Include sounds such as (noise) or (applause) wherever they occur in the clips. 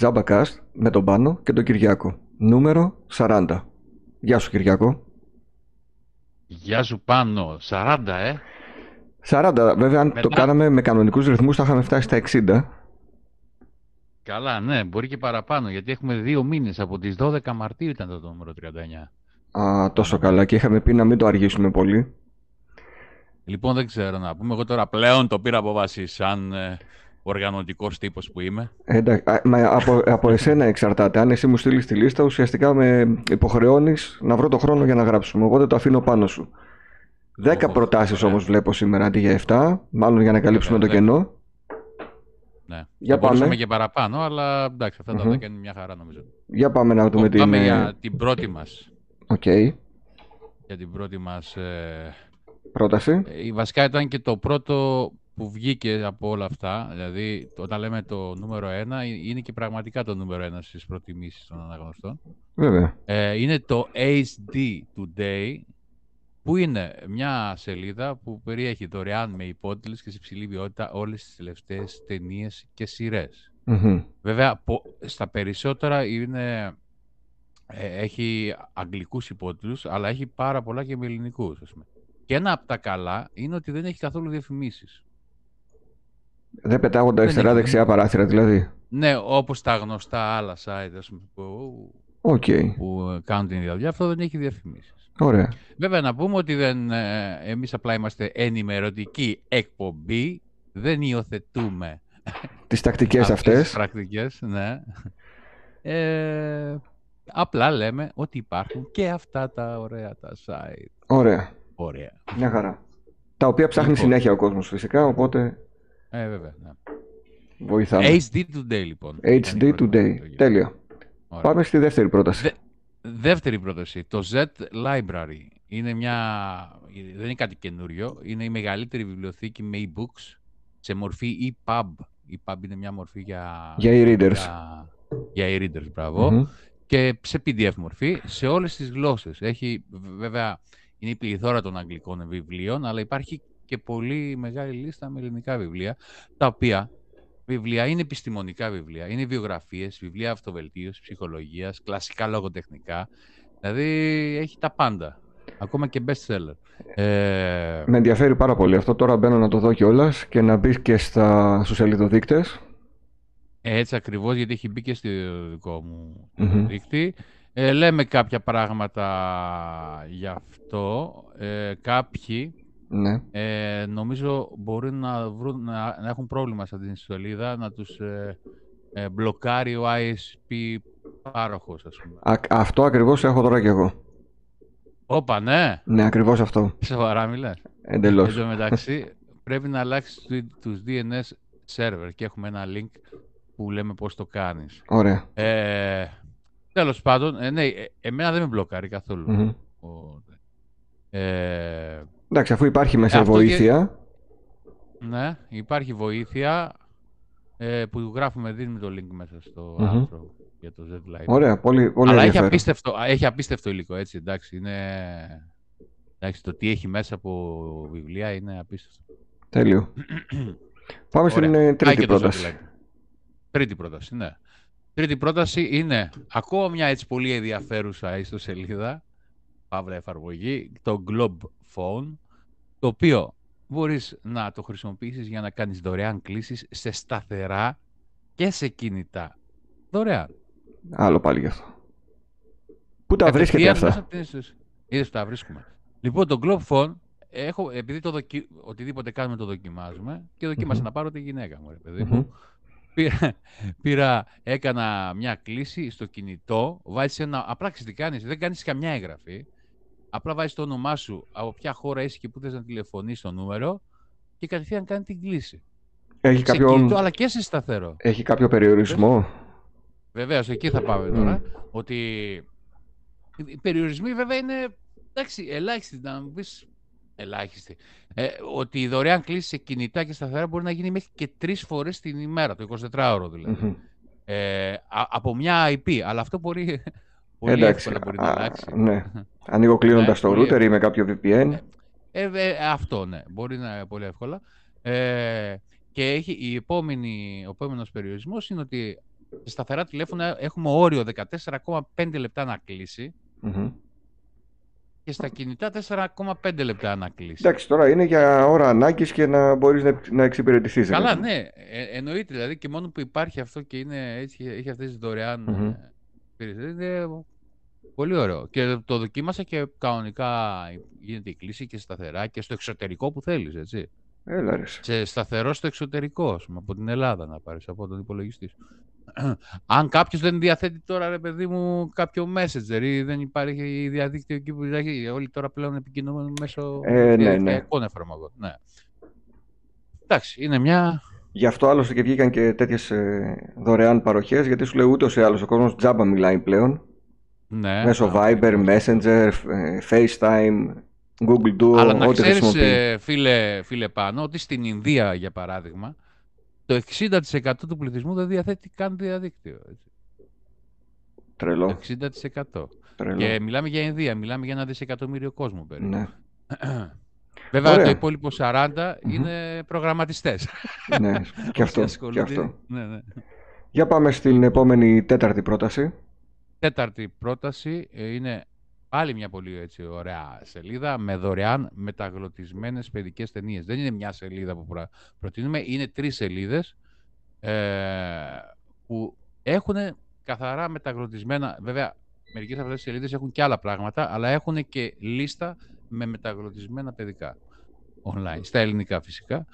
Τζάμπακαστ με τον Πάνο και τον Κυριάκο. Νούμερο 40. Γεια σου Κυριάκο. Γεια σου Πάνο. 40 ε. 40. Βέβαια αν το κάναμε με κανονικούς ρυθμούς θα είχαμε φτάσει στα 60. Καλά, ναι, μπορεί και παραπάνω, γιατί έχουμε δύο μήνες. Από τις 12 Μαρτίου ήταν το νούμερο 39. Α, τόσο καλά και είχαμε πει να μην το αργήσουμε πολύ. Λοιπόν, δεν ξέρω να πούμε. Εγώ τώρα πλέον το πήρα από βάση σαν ε, οργανωτικός τύπος που είμαι. Εντάξει, από, από εσένα εξαρτάται. Αν εσύ μου στείλεις τη λίστα, ουσιαστικά με υποχρεώνεις να βρω το χρόνο για να γράψουμε. Οπότε το αφήνω πάνω σου. Δέκα προτάσεις όμως βλέπω σήμερα αντί για 7, μάλλον για να καλύψουμε το κενό. Ναι. Για θα πάμε. και παραπάνω, αλλά εντάξει, αυτά τα 10 είναι μια χαρά νομίζω. Για πάμε να δούμε την... Πάμε για την πρώτη μας. Οκ. Για την πρώτη μας... Ε... Πρόταση. Ε, η βασικά ήταν και το πρώτο που βγήκε από όλα αυτά, δηλαδή όταν λέμε το νούμερο 1, ε, είναι και πραγματικά το νούμερο 1 στις προτιμήσεις των αναγνωστών. Βέβαια. Ε, είναι το HD Today, που είναι μια σελίδα που περιέχει δωρεάν με υπότιτλους και σε ψηλή ποιότητα όλες τις τελευταίες ταινίες και σειρές. Βέβαια, στα περισσότερα είναι, ε, έχει αγγλικούς υπότιτλους, αλλά έχει πάρα πολλά και με ελληνικούς. Ας πούμε. Και ένα από τα καλά είναι ότι δεν έχει καθόλου διαφημίσεις. Δεν πετάγονται αριστερά-δεξιά παράθυρα δηλαδή. Ναι, όπως τα γνωστά άλλα site πούμε, που, okay. που κάνουν την ίδια δουλειά, αυτό δεν έχει διαφημίσεις. Ωραία. Βέβαια να πούμε ότι δεν, ε, εμείς απλά είμαστε ενημερωτική εκπομπή, δεν υιοθετούμε τις τακτικές αυτές. Τις πρακτικές, ναι. Ε, απλά λέμε ότι υπάρχουν και αυτά τα ωραία τα site. Ωραία. Ωραία. Μια χαρά. Τα οποία ψάχνει λοιπόν. συνέχεια ο κόσμος φυσικά, οπότε... Ε, βέβαια, ναι. Βοηθάμε. HD Today, λοιπόν. HD Today. Τέλεια. Πάμε στη δεύτερη πρόταση. Δεύτερη πρόταση. Το Z Library. Είναι μια... Δεν είναι κάτι καινούριο. Είναι η μεγαλύτερη βιβλιοθήκη με e-books σε μορφή EPUB. EPUB είναι μια μορφή για... Για e-readers. Για, για e-readers, μπραβο Και σε PDF μορφή, σε όλες τις γλώσσες. Έχει, βέβαια, είναι η πληθώρα των αγγλικών βιβλίων, αλλά υπάρχει και πολύ μεγάλη λίστα με ελληνικά βιβλία, τα οποία βιβλία είναι επιστημονικά βιβλία, είναι βιογραφίες, βιβλία αυτοβελτίωσης, ψυχολογίας, κλασικά λογοτεχνικά, δηλαδή έχει τα πάντα. Ακόμα και best seller. Ε... Με ενδιαφέρει πάρα πολύ αυτό. Τώρα μπαίνω να το δω κιόλας και να μπεις και στα, στους σελίδοδείκτες. Έτσι ακριβώς, γιατί έχει μπει και στο δικό μου mm δείκτη. Ε, λέμε κάποια πράγματα γι' αυτό. Ε, κάποιοι ναι. Ε, νομίζω μπορεί να, βρουν, να, να, έχουν πρόβλημα σε αυτήν την σελίδα, να τους ε, ε, μπλοκάρει ο ISP πάροχος, ας πούμε. Α, αυτό ακριβώς έχω τώρα κι εγώ. Όπα, ναι. Ναι, ακριβώς αυτό. Σοβαρά μιλάς. Εντελώς. Εν τω μεταξύ, πρέπει να αλλάξεις τους DNS server και έχουμε ένα link που λέμε πώς το κάνεις. Ωραία. Ε, τέλος πάντων, ε, ναι, ε, εμένα δεν με μπλοκάρει καθόλου. ε, Εντάξει, αφού υπάρχει μέσα βοήθεια. Ναι, υπάρχει βοήθεια ε, που γράφουμε, δίνουμε το link μέσα στο mm άρθρο για το Z-Live. Ωραία, πολύ, πολύ Αλλά έχει απίστευτο, έχει απίστευτο υλικό, έτσι, εντάξει, είναι... Εντάξει, το τι έχει μέσα από βιβλία είναι απίστευτο. Τέλειο. (clears throat) Πάμε στην ε, τρίτη πρόταση. Τρίτη πρόταση, ναι. Τρίτη πρόταση είναι ακόμα μια έτσι πολύ ενδιαφέρουσα ιστοσελίδα, παύλα εφαρμογή, το Globe Phone, το οποίο μπορείς να το χρησιμοποιήσεις για να κάνεις δωρεάν κλήσεις σε σταθερά και σε κινητά. Δωρεάν. Άλλο πάλι γι' αυτό. Πού τα βρίσκεται αυτά; Είδες που τα βρίσκουμε. Λοιπόν, το Globe Phone, έχω, επειδή το δοκι... οτιδήποτε κάνουμε το δοκιμάζουμε και δοκίμασα να πάρω τη γυναίκα μου, ρε παιδί μου. Πήρα, πήρα, έκανα μια κλίση στο κινητό, βάζεις ένα, απλά τι κάνεις, δεν κάνεις καμιά εγγραφή. Απλά βάζεις το όνομά σου, από ποια χώρα είσαι και πού θες να τηλεφωνείς το νούμερο και κατευθείαν κάνει την κλίση. Έχει κάποιο... Κινητό, αλλά και σε σταθερό. Έχει κάποιο περιορισμό; Βεβαίως, εκεί θα πάμε τώρα. Ότι οι περιορισμοί βέβαια είναι εντάξει, ελάχιστοι. Να μου πεις ελάχιστοι. Ε, ότι η δωρεάν κλίση σε κινητά και σταθερά μπορεί να γίνει μέχρι και τρεις φορές την ημέρα, το 24ωρο δηλαδή. Ε, από μια IP. Αλλά αυτό μπορεί (laughs) Πολύ Εντάξει, εύκολα μπορεί να αλλάξει. Ναι. (laughs) Ανοίγω κλείνοντας ναι, το router ή με κάποιο VPN. Ε, ε, αυτό ναι, μπορεί να είναι πολύ εύκολα. Ε, και έχει η επόμενη, ο επόμενος περιορισμός είναι ότι Σε σταθερά τηλέφωνα έχουμε όριο 14,5 λεπτά να κλεισει και στα κινητά 4,5 λεπτά να κλείσει. Εντάξει, τώρα είναι για ώρα ανάγκης και να μπορείς να, να εξυπηρετηθείς. Καλά, ναι. Ε, εννοείται δηλαδή και μόνο που υπάρχει αυτό και είναι, έχει, έχει αυτές τις δωρεάν mm-hmm. υπηρεσίες. Είναι πολύ ωραίο. Και το δοκίμασα και κανονικά γίνεται η κλίση και σταθερά και στο εξωτερικό που θέλεις, έτσι. Έλα, ρε. Σε σταθερό στο εξωτερικό, από την Ελλάδα να πάρεις από τον υπολογιστή σου. (clears throat) Αν κάποιος δεν διαθέτει τώρα, ρε παιδί μου, κάποιο messenger ή δεν υπάρχει διαδίκτυο εκεί που έχει, όλοι τώρα πλέον επικοινωνούν μέσω ε, ναι, ναι. εφαρμογών. Ναι. Εντάξει, είναι μια. Γι' αυτό άλλωστε και βγήκαν και τέτοιες δωρεάν παροχές, γιατί σου λέει ούτως ή άλλως ο κόσμος τζάμπα μιλάει πλέον. Ναι, μέσω Viber, Messenger, ε, FaceTime, Google Duo, Αλλά να ξέρεις, ε, φίλε, φίλε πάνω, ότι στην Ινδία, για παράδειγμα, το 60% του πληθυσμού δεν διαθέτει καν διαδίκτυο. Έτσι. Τρελό. Το 60%. Τρελό. Και μιλάμε για Ινδία, μιλάμε για ένα δισεκατομμύριο κόσμο περίπου. Ναι. (clears throat) Βέβαια Ωραία. το υπόλοιπο 40 είναι προγραμματιστές. Ναι, (laughs) και αυτό. και αυτό. Ναι, ναι. Για πάμε στην επόμενη τέταρτη πρόταση. Τέταρτη πρόταση ε, είναι Άλλη μια πολύ έτσι, ωραία σελίδα με δωρεάν μεταγλωτισμένες παιδικές ταινίες. Δεν είναι μια σελίδα που προτείνουμε, είναι τρεις σελίδες ε, που έχουν καθαρά μεταγλωτισμένα, βέβαια μερικές από αυτές τις σελίδες έχουν και άλλα πράγματα, αλλά έχουν και λίστα με μεταγλωτισμένα παιδικά online, στα ελληνικά φυσικά.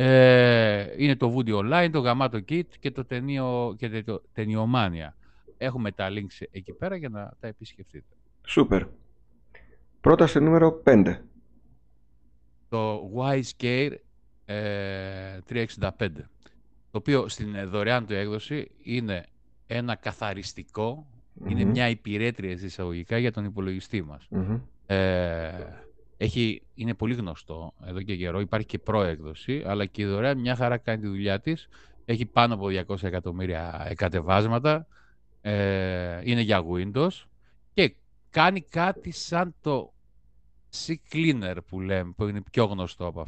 Ε, είναι το Woody Online, το Gamato Kit και το, ταινίο, και το Ταινιομάνια. Έχουμε τα links εκεί πέρα για να τα επισκεφτείτε. Σούπερ. Πρόταση νούμερο 5. Το WiseCare ε, 365. Το οποίο στην δωρεάν του έκδοση είναι ένα καθαριστικό, είναι μια υπηρέτρια εισαγωγικά για τον υπολογιστή μας. Ε, έχει, είναι πολύ γνωστό εδώ και καιρό, υπάρχει και προέκδοση, αλλά και η δωρεάν μια χαρά κάνει τη δουλειά της. Έχει πάνω από 200 εκατομμύρια εκατεβάσματα, ε, είναι για Windows και κάνει κάτι σαν το C-Cleaner που λέμε, που είναι πιο γνωστό από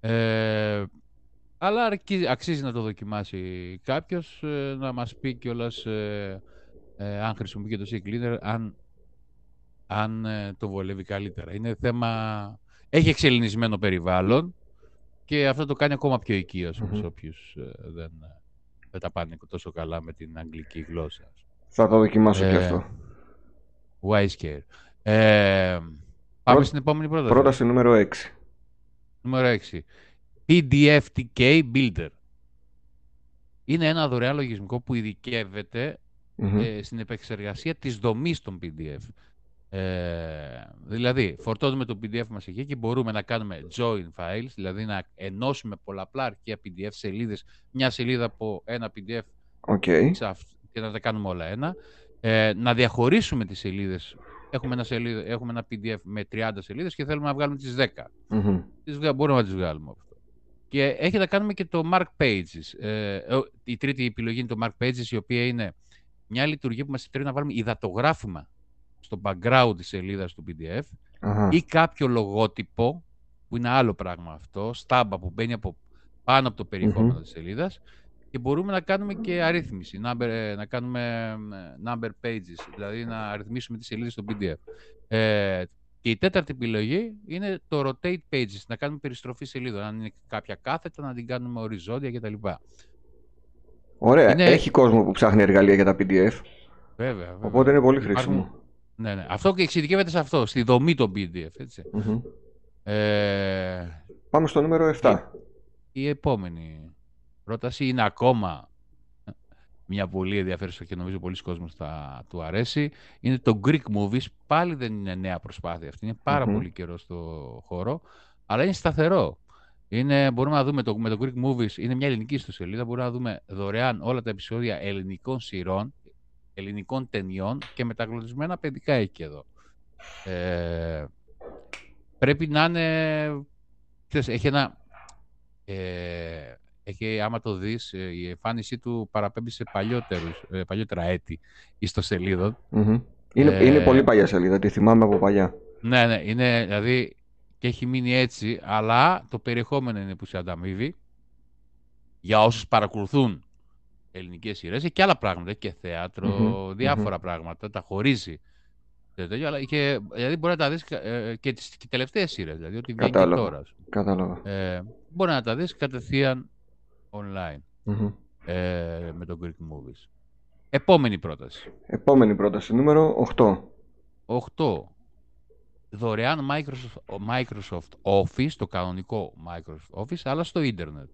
Ε, αλλά αξίζει να το δοκιμάσει κάποιος, ε, να μας πει κιόλας ε, ε, αν χρησιμοποιεί και το C-Cleaner, αν, αν ε, το βολεύει καλύτερα. Είναι θέμα... Έχει εξελινισμένο περιβάλλον και αυτό το κάνει ακόμα πιο οικείο mm-hmm. όποιους δεν δεν τα πάνε τόσο καλά με την αγγλική γλώσσα. Θα το δοκιμάσω ε, και αυτό. Wise Ε, πάμε στην επόμενη πρόταση. Πρόταση νούμερο 6. Νούμερο 6. PDFTK Builder. Είναι ένα δωρεάν λογισμικό που ειδικεύεται ε, στην επεξεργασία της δομής των PDF. Ε, δηλαδή, φορτώνουμε το PDF μας εκεί και μπορούμε να κάνουμε join files, δηλαδή να ενώσουμε πολλαπλά αρχεία PDF σελίδες, μια σελίδα από ένα PDF okay. και να τα κάνουμε όλα ένα. Ε, να διαχωρίσουμε τις σελίδες. Έχουμε ένα, σελίδα, έχουμε ένα PDF με 30 σελίδες και θέλουμε να βγάλουμε τις 10. Mm-hmm. Τις, μπορούμε να τις βγάλουμε αυτό. Και έχει να κάνουμε και το Mark Pages. Ε, η τρίτη επιλογή είναι το Mark Pages, η οποία είναι μια λειτουργία που μας επιτρέπει να βάλουμε υδατογράφημα στο background της σελίδας του PDF ή κάποιο λογότυπο, που είναι άλλο πράγμα αυτό, στάμπα που μπαίνει από πάνω από το περιεχόμενο mm-hmm. της σελίδας και μπορούμε να κάνουμε και αρρύθμιση, number, ε, να κάνουμε ε, number pages, δηλαδή να αριθμίσουμε τις σελίδες στο PDF. Ε, και η τέταρτη επιλογή είναι το rotate pages, να κάνουμε περιστροφή σελίδων. Αν είναι κάποια κάθετα, να την κάνουμε οριζόντια κτλ. Ωραία. Είναι... Έχει κόσμο που ψάχνει εργαλεία για τα PDF. Βέβαια. βέβαια. Οπότε είναι πολύ χρήσιμο. Ναι, ναι. Αυτό και εξειδικεύεται σε αυτό, στη δομή των PDF. Έτσι. Ε... Πάμε στο νούμερο 7. Η, η επόμενη πρόταση είναι ακόμα μια πολύ ενδιαφέρουσα και νομίζω πολλοί κόσμος θα του αρέσει. Είναι το Greek Movies. Πάλι δεν είναι νέα προσπάθεια αυτή. Είναι πάρα πολύ καιρό στο χώρο. Αλλά είναι σταθερό. Είναι, μπορούμε να δούμε το, με το Greek Movies, είναι μια ελληνική ιστοσελίδα, μπορούμε να δούμε δωρεάν όλα τα επεισόδια ελληνικών σειρών ελληνικών ταινιών και μεταγλωτισμένα παιδικά έχει εδώ. Ε, πρέπει να είναι... Ξέρεις, έχει ένα... Ε, έχει, άμα το δεις, ε, η εμφάνισή του παραπέμπει σε παλιότερους, ε, παλιότερα έτη ιστοσελίδων. Mm-hmm. Είναι, ε, είναι πολύ παλιά σελίδα, τη θυμάμαι από παλιά. Ναι, ναι, είναι, δηλαδή και έχει μείνει έτσι, αλλά το περιεχόμενο είναι που σε ανταμείβει. Για όσους παρακολουθούν ελληνικές σειρές. Έχει και άλλα πράγματα, έχει και θεατρο διάφορα πράγματα, τα χωρίζει. Αλλά και, δηλαδή μπορεί να τα δεις ε, και τις και τελευταίες σειρές, δηλαδή ότι βγαίνει και τώρα. Κατάλαβα. Ε, μπορεί να τα δεις κατευθείαν online ε, με το Greek Movies. Επόμενη πρόταση. Επόμενη πρόταση, νούμερο 8. 8. Δωρεάν Microsoft, Microsoft Office, το κανονικό Microsoft Office, αλλά στο ίντερνετ.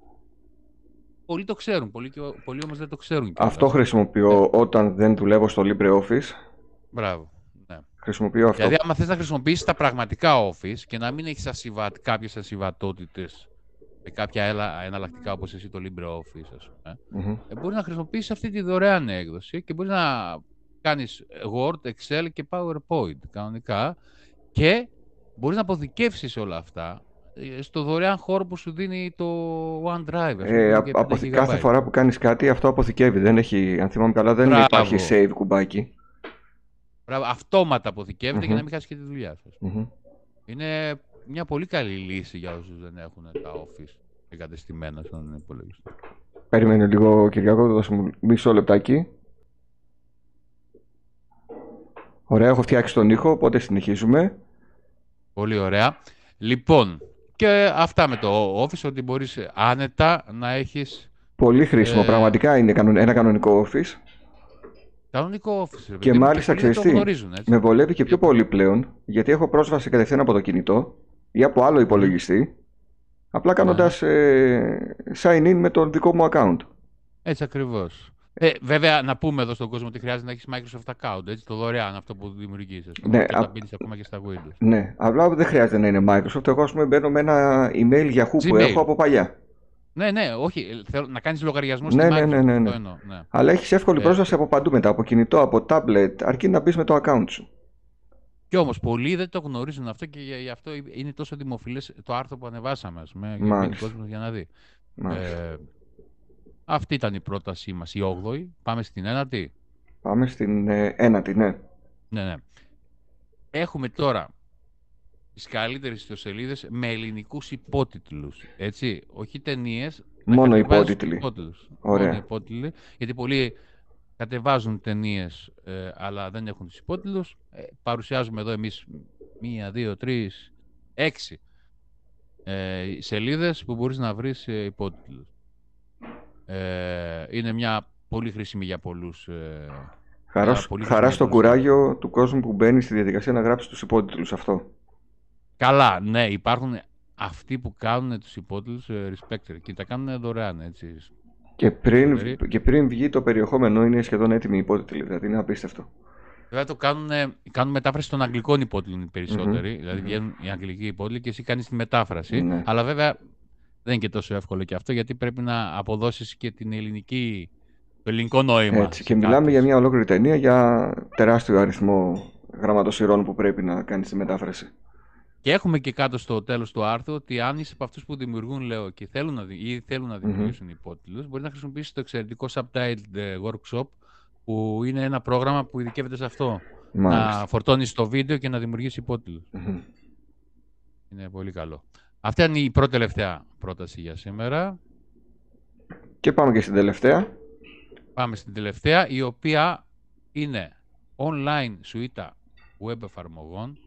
Πολλοί το ξέρουν, πολλοί, πολλοί όμως δεν το ξέρουν. Αυτό χρησιμοποιώ ναι. όταν δεν δουλεύω στο LibreOffice. Μπράβο. Ναι. Χρησιμοποιώ αυτό. Δηλαδή, άμα θες να χρησιμοποιήσεις τα πραγματικά Office και να μην έχεις ασυβα... κάποιες ασυμβατότητες με κάποια εναλλακτικά όπως εσύ το LibreOffice, ας πούμε, mm-hmm. μπορείς να χρησιμοποιήσεις αυτή τη δωρεάν έκδοση και μπορείς να κάνεις Word, Excel και PowerPoint κανονικά και μπορείς να αποθηκεύσεις όλα αυτά ε, στο δωρεάν χώρο που σου δίνει το OneDrive. Ε, αποθη... Κάθε φορά που κάνεις κάτι αυτό αποθηκεύει. Δεν έχει, αν θυμάμαι καλά δεν Μπράβο. υπάρχει save κουμπάκι. Μπράβο. Αυτόματα αποθηκεύεται mm-hmm. για να μην χάσει και τη δουλειά σας. Mm-hmm. Είναι μια πολύ καλή λύση για όσους δεν έχουν τα office εγκατεστημένα στον υπολογιστή. Περιμένω λίγο Κυριακό, θα δώσω μισό λεπτάκι. Ωραία, έχω φτιάξει τον ήχο, οπότε συνεχίζουμε. Πολύ ωραία. Λοιπόν, και αυτά με το Office, ότι μπορείς άνετα να έχεις... Πολύ χρήσιμο, ε... πραγματικά είναι ένα κανονικό Office. Κανονικό Office. Και μάλιστα, ξέρεις τι, με βολεύει και πιο πολύ πλέον, γιατί έχω πρόσβαση κατευθείαν από το κινητό ή από άλλο υπολογιστή, απλά κάνοντας ε, sign in με τον δικό μου account. Έτσι ακριβώς. Ε, βέβαια, να πούμε εδώ στον κόσμο ότι χρειάζεται να έχεις Microsoft account, έτσι, το δωρεάν αυτό που δημιουργείς. Ναι, και να μπει ακόμα και στα Windows. Ναι, απλά δεν χρειάζεται να είναι Microsoft. Εγώ, ας πούμε, μπαίνω με ένα email Yahoo Gmail. που έχω από παλιά. Ναι, ναι, όχι. Θέλω να κάνεις λογαριασμό ναι, ναι, ναι, ναι, ναι. ναι. Αλλά έχεις εύκολη ε, πρόσβαση από παντού μετά, από κινητό, από tablet, αρκεί να μπεις με το account σου. Κι όμως πολλοί δεν το γνωρίζουν αυτό και γι' αυτό είναι τόσο δημοφιλές το άρθρο που ανεβάσαμε. Με, για κόσμο για να δει. Ε, αυτή ήταν η πρότασή μας, η 8η. Πάμε στην ένατη. Πάμε στην ε, ένατη, ναι. Ναι, ναι. Έχουμε τώρα τις καλύτερες ιστοσελίδες με ελληνικούς υπότιτλους, έτσι. Όχι ταινίες. Μόνο υπότιτλοι. Ωραία. Μόνο υπότιτλοι, γιατί πολλοί κατεβάζουν ταινίες, ε, αλλά δεν έχουν τους υπότιτλους. Ε, παρουσιάζουμε εδώ εμείς μία, δύο, τρεις, έξι ε, σελίδες που μπορείς να βρεις ε, υπότιτλους. Ε, είναι μια πολύ χρήσιμη για πολλούς. Ε, χαρά, χαράς στο κουράγιο του κόσμου που μπαίνει στη διαδικασία να γράψει τους υπότιτλους αυτό. Καλά, ναι, υπάρχουν αυτοί που κάνουν τους υπότιτλους ε, respecter και τα κάνουν δωρεάν, έτσι. Και πριν, και πριν βγει το περιεχόμενο είναι σχεδόν έτοιμη η υπότιτλη, δηλαδή είναι απίστευτο. Βέβαια το κάνουν, κάνουν μετάφραση των αγγλικών υπότιτλων οι περισσότεροι, mm-hmm. δηλαδή βγαίνουν οι αγγλικοί υπότιτλοι και εσύ κάνεις τη μετάφραση, ναι. αλλά βέβαια δεν είναι και τόσο εύκολο και αυτό, γιατί πρέπει να αποδώσεις και την ελληνική, το ελληνικό νόημα. Έτσι, και μιλάμε για μια ολόκληρη ταινία για τεράστιο αριθμό γραμματοσυρών που πρέπει να κάνεις τη μετάφραση. Και έχουμε και κάτω στο τέλος του άρθρου ότι αν είσαι από αυτούς που δημιουργούν, λέω, και θέλουν να, ή θέλουν να δημιουργήσουν mm-hmm. υπότιτλους, μπορεί να χρησιμοποιήσεις το εξαιρετικό Subtitled ε, Workshop, που είναι ένα πρόγραμμα που ειδικεύεται σε αυτό. Μάλιστα. Να φορτώνεις το βίντεο και να δημιουργήσει Είναι πολύ καλό. Αυτή είναι η πρώτη τελευταία πρόταση για σήμερα. Και πάμε και στην τελευταία. Πάμε στην τελευταία, η οποία είναι online σουίτα web εφαρμογών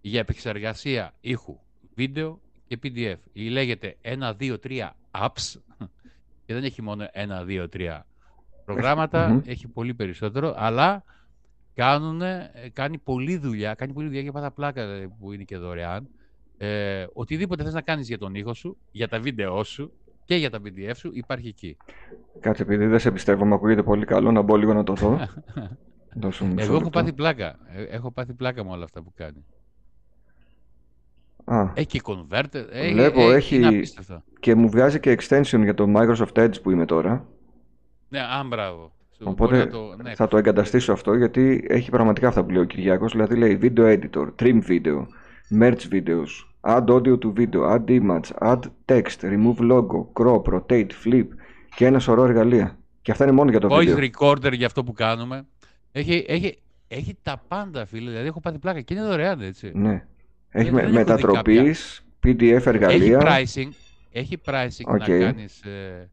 για επεξεργασία ήχου, βίντεο και PDF. Η λέγεται 1, 2, 3 apps (laughs) και δεν έχει μόνο 1, 2, 3 προγραμματα έχει πολύ περισσότερο, αλλά κάνουν, κάνει πολλή δουλειά, κάνει πολλή δουλειά για πάντα πλάκα που είναι και δωρεάν ε, οτιδήποτε θες να κάνεις για τον ήχο σου, για τα βίντεό σου και για τα PDF σου υπάρχει εκεί. Κάτσε, επειδή δεν σε πιστεύω, μου ακούγεται πολύ καλό, να μπω λίγο να το δω. (laughs) Εγώ έχω πάθει πλάκα. Ε, έχω πάθει πλάκα με όλα αυτά που κάνει. Α. Έχει και converter. Βλέπω, έχει, έχει και μου βγάζει και extension για το Microsoft Edge που είμαι τώρα. Ναι, αν μπράβο. Οπότε το, ναι, θα το εγκαταστήσω αυτό γιατί έχει πραγματικά αυτά που λέει ο Κυριάκος. Δηλαδή λέει video editor, trim video, merge videos, add audio to video, add image, add text, remove logo, crop, rotate, flip και ένα σωρό εργαλεία. Και αυτά είναι μόνο για το Voice βίντεο. Voice recorder για αυτό που κάνουμε. Έχει, έχει, έχει τα πάντα, φίλε. Δηλαδή έχω πάθει πλάκα και είναι δωρεάν, έτσι. Ναι. Έχει με, μετατροπής, PDF εργαλεία. Έχει pricing, έχει pricing okay. να κάνεις... Ε,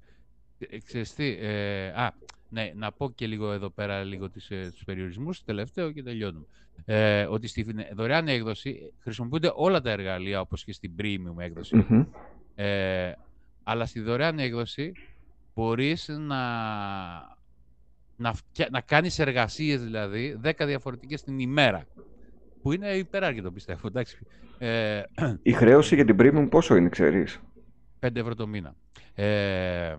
ε, ξέρεις τι, ε, α, Ναι, να πω και λίγο εδώ πέρα λίγο τις, ε, τους περιορισμούς, τελευταίο και τελειώνουμε. Ε, ότι στη δωρεάν έκδοση χρησιμοποιούνται όλα τα εργαλεία όπως και στην premium εκδοση Ε, αλλά στη δωρεάν έκδοση μπορείς να, να, να κάνεις εργασίες δηλαδή 10 διαφορετικές την ημέρα. Που είναι υπεράρκετο πιστεύω. Εντάξει. Ε, Η χρέωση για την premium πόσο είναι, ξέρεις; 5 ευρώ το μήνα. Ε,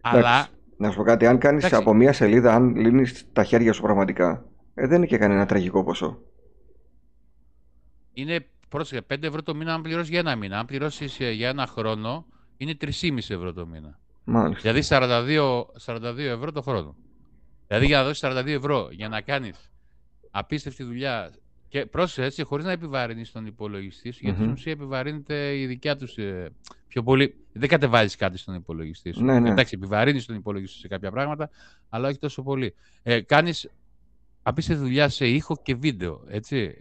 αλλά... Να σου πω κάτι, αν κάνεις από μία σελίδα, αν λύνεις τα χέρια σου πραγματικά, ε, δεν είναι και κανένα τραγικό ποσό. Είναι, πρόσεχε, 5 ευρώ το μήνα αν πληρώσεις για ένα μήνα. Αν πληρώσεις ε, για ένα χρόνο, είναι 3,5 ευρώ το μήνα. Μάλιστα. Δηλαδή 42, 42 ευρώ το χρόνο. Δηλαδή για να δώσεις 42 ευρώ για να κάνεις απίστευτη δουλειά και πρόσεχε έτσι, χωρίς να επιβαρύνεις τον υπολογιστή σου, γιατί στην ουσία επιβαρύνεται η δικιά τους ε, πιο πολύ. Δεν κατεβάζεις κάτι στον υπολογιστή σου. Ναι, ναι. Εντάξει, επιβαρύνεις τον υπολογιστή σου σε κάποια πράγματα, αλλά όχι τόσο πολύ. Ε, Κάνεις απίστευτη δουλειά σε ήχο και βίντεο. Έτσι.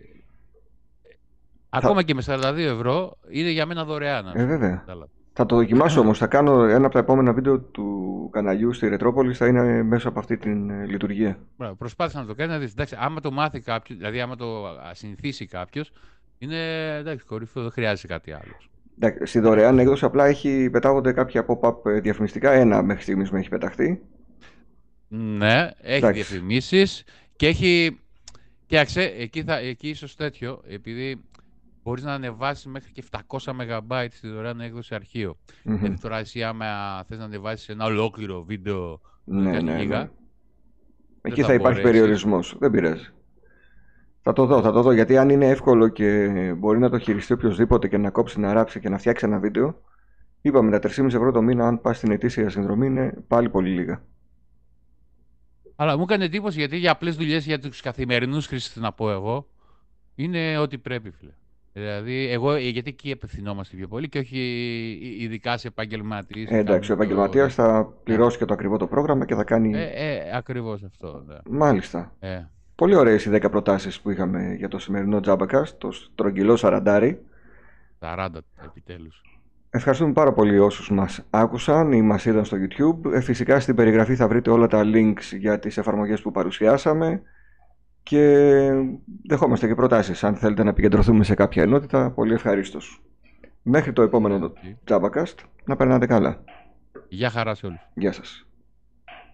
Ακόμα και με 42 ευρώ είναι για μένα δωρεάν. Ε, βέβαια. Θα το δοκιμάσω όμως. Θα κάνω ένα από τα επόμενα βίντεο του καναλιού στη Ρετρόπολη. Θα είναι μέσα από αυτή τη ε, λειτουργία. Προσπάθησα να το κάνει. Να δεις, εντάξει, άμα το μάθει κάποιος, δηλαδή άμα το συνηθίσει κάποιος, είναι εντάξει, κορυφαίο, δεν χρειάζεται κάτι άλλο. Στη δωρεάν έκδοση απλά έχει, πετάγονται κάποια pop-up ε, διαφημιστικά. Ένα μέχρι στιγμής με έχει πεταχτεί. Ναι, έχει διαφημίσεις και έχει. Κοιτάξτε, εκεί, θα, εκεί ίσως τέτοιο, επειδή μπορείς να ανεβάσεις μέχρι και 700 MB στη δωρεάν έκδοση αρχείο. Mm-hmm. Δηλαδή τώρα εσύ άμα θες να ανεβάσεις ένα ολόκληρο βίντεο ναι, ναι, ναι. Εκεί θα, θα υπάρχει περιορισμός. Δεν πειράζει. Θα το δω, θα το δω. Γιατί αν είναι εύκολο και μπορεί να το χειριστεί οποιοδήποτε και να κόψει, να ράψει και να φτιάξει ένα βίντεο, είπαμε τα 3,5 ευρώ το μήνα, αν πας στην ετήσια συνδρομή, είναι πάλι πολύ λίγα. Αλλά μου έκανε εντύπωση γιατί για απλές δουλειές για τους καθημερινούς χρήστες, να πω εγώ, είναι ό,τι πρέπει, φίλε. Δηλαδή, εγώ, ε, γιατί εκεί απευθυνόμαστε πιο πολύ και όχι ειδικά σε επαγγελματίες. Ε, εντάξει, ο επαγγελματίας θα πληρώσει και το ακριβό το πρόγραμμα και θα κάνει. Ε, ε, Ακριβώς αυτό. Ναι. Μάλιστα. Ε. Πολύ ωραίες οι 10 προτάσεις που είχαμε για το σημερινό Τζάμπακαστ, το στρογγυλό Σαραντάρι. 40 επιτέλους. Ευχαριστούμε πάρα πολύ όσους μας άκουσαν ή μας είδαν στο YouTube. Ε, φυσικά στην περιγραφή θα βρείτε όλα τα links για τις εφαρμογές που παρουσιάσαμε και δεχόμαστε και προτάσεις αν θέλετε να επικεντρωθούμε σε κάποια ενότητα, πολύ ευχαρίστως. Μέχρι το επόμενο Τζάμπακαστ, να περνάτε καλά. Γεια χαρά σε όλους. Γεια σας.